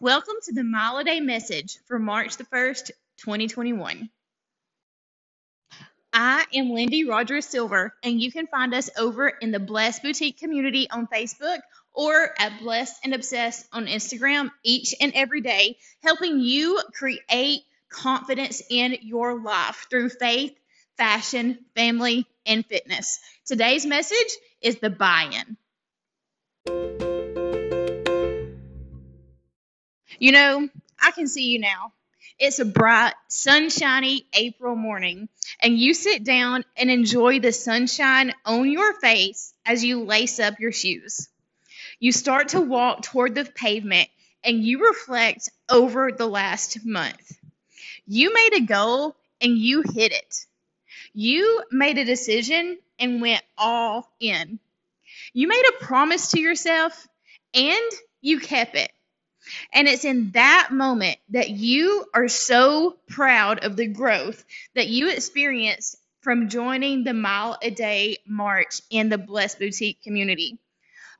Welcome to the Mile a Day message for March the 1st, 2021. I am Lindy Rogers Silver, and you can find us over in the Blessed Boutique community on Facebook or at Blessed and Obsessed on Instagram each and every day, helping you create confidence in your life through faith, fashion, family, and fitness. Today's message is the buy in. You know, I can see you now. It's a bright, sunshiny April morning, and you sit down and enjoy the sunshine on your face as you lace up your shoes. You start to walk toward the pavement and you reflect over the last month. You made a goal and you hit it. You made a decision and went all in. You made a promise to yourself and you kept it. And it's in that moment that you are so proud of the growth that you experienced from joining the Mile a Day March in the Blessed Boutique community.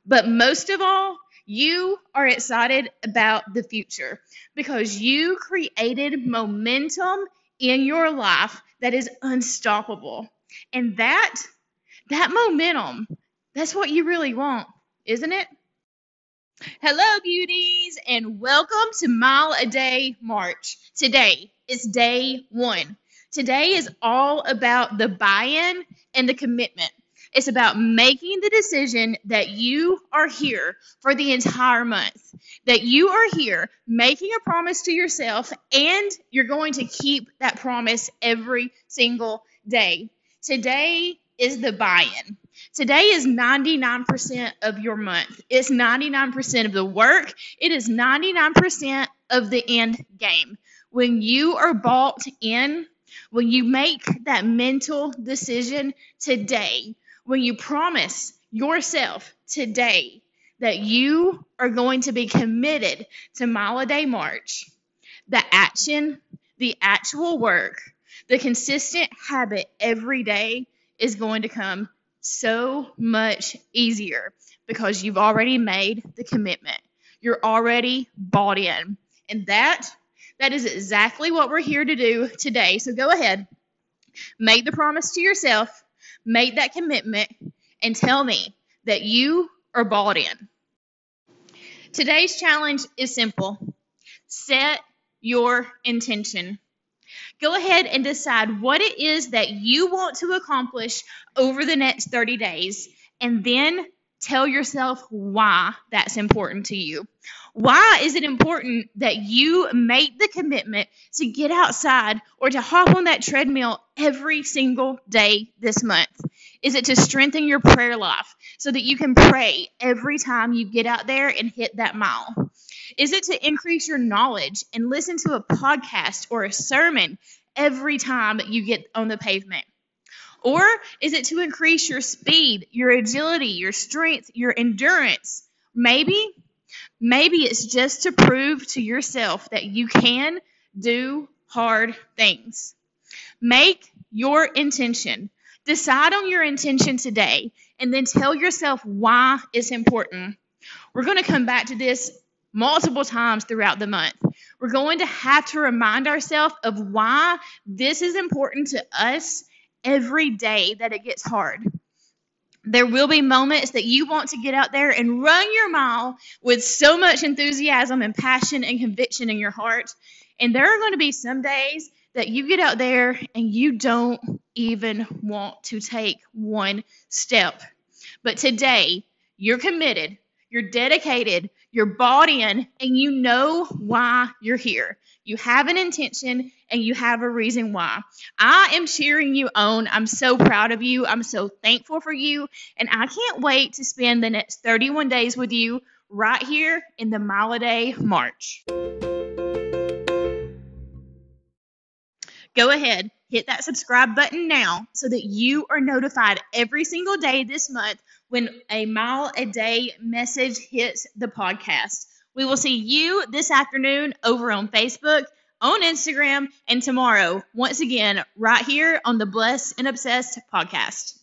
But most of all, you are excited about the future because you created momentum in your life that is unstoppable. And that that momentum, that's what you really want, isn't it? Hello, beauties, and welcome to Mile a Day March. Today is day one. Today is all about the buy in and the commitment. It's about making the decision that you are here for the entire month, that you are here making a promise to yourself, and you're going to keep that promise every single day. Today is the buy in. Today is 99% of your month. It's 99% of the work. It is 99% of the end game. When you are bought in, when you make that mental decision today, when you promise yourself today that you are going to be committed to Mile Day March, the action, the actual work, the consistent habit every day is going to come so much easier because you've already made the commitment. You're already bought in. And that that is exactly what we're here to do today. So go ahead. Make the promise to yourself, make that commitment and tell me that you are bought in. Today's challenge is simple. Set your intention. Go ahead and decide what it is that you want to accomplish over the next 30 days, and then tell yourself why that's important to you. Why is it important that you make the commitment to get outside or to hop on that treadmill every single day this month? Is it to strengthen your prayer life so that you can pray every time you get out there and hit that mile? Is it to increase your knowledge and listen to a podcast or a sermon every time you get on the pavement? Or is it to increase your speed, your agility, your strength, your endurance? Maybe, maybe it's just to prove to yourself that you can do hard things. Make your intention. Decide on your intention today and then tell yourself why it's important. We're going to come back to this multiple times throughout the month. We're going to have to remind ourselves of why this is important to us every day that it gets hard. There will be moments that you want to get out there and run your mile with so much enthusiasm and passion and conviction in your heart. And there are going to be some days that you get out there and you don't even want to take one step. But today, you're committed, you're dedicated, you're bought in, and you know why you're here. You have an intention and you have a reason why. I am cheering you on. I'm so proud of you. I'm so thankful for you. And I can't wait to spend the next 31 days with you right here in the Mile a Day March. Go ahead, hit that subscribe button now so that you are notified every single day this month when a mile a day message hits the podcast. We will see you this afternoon over on Facebook, on Instagram, and tomorrow, once again, right here on the Blessed and Obsessed podcast.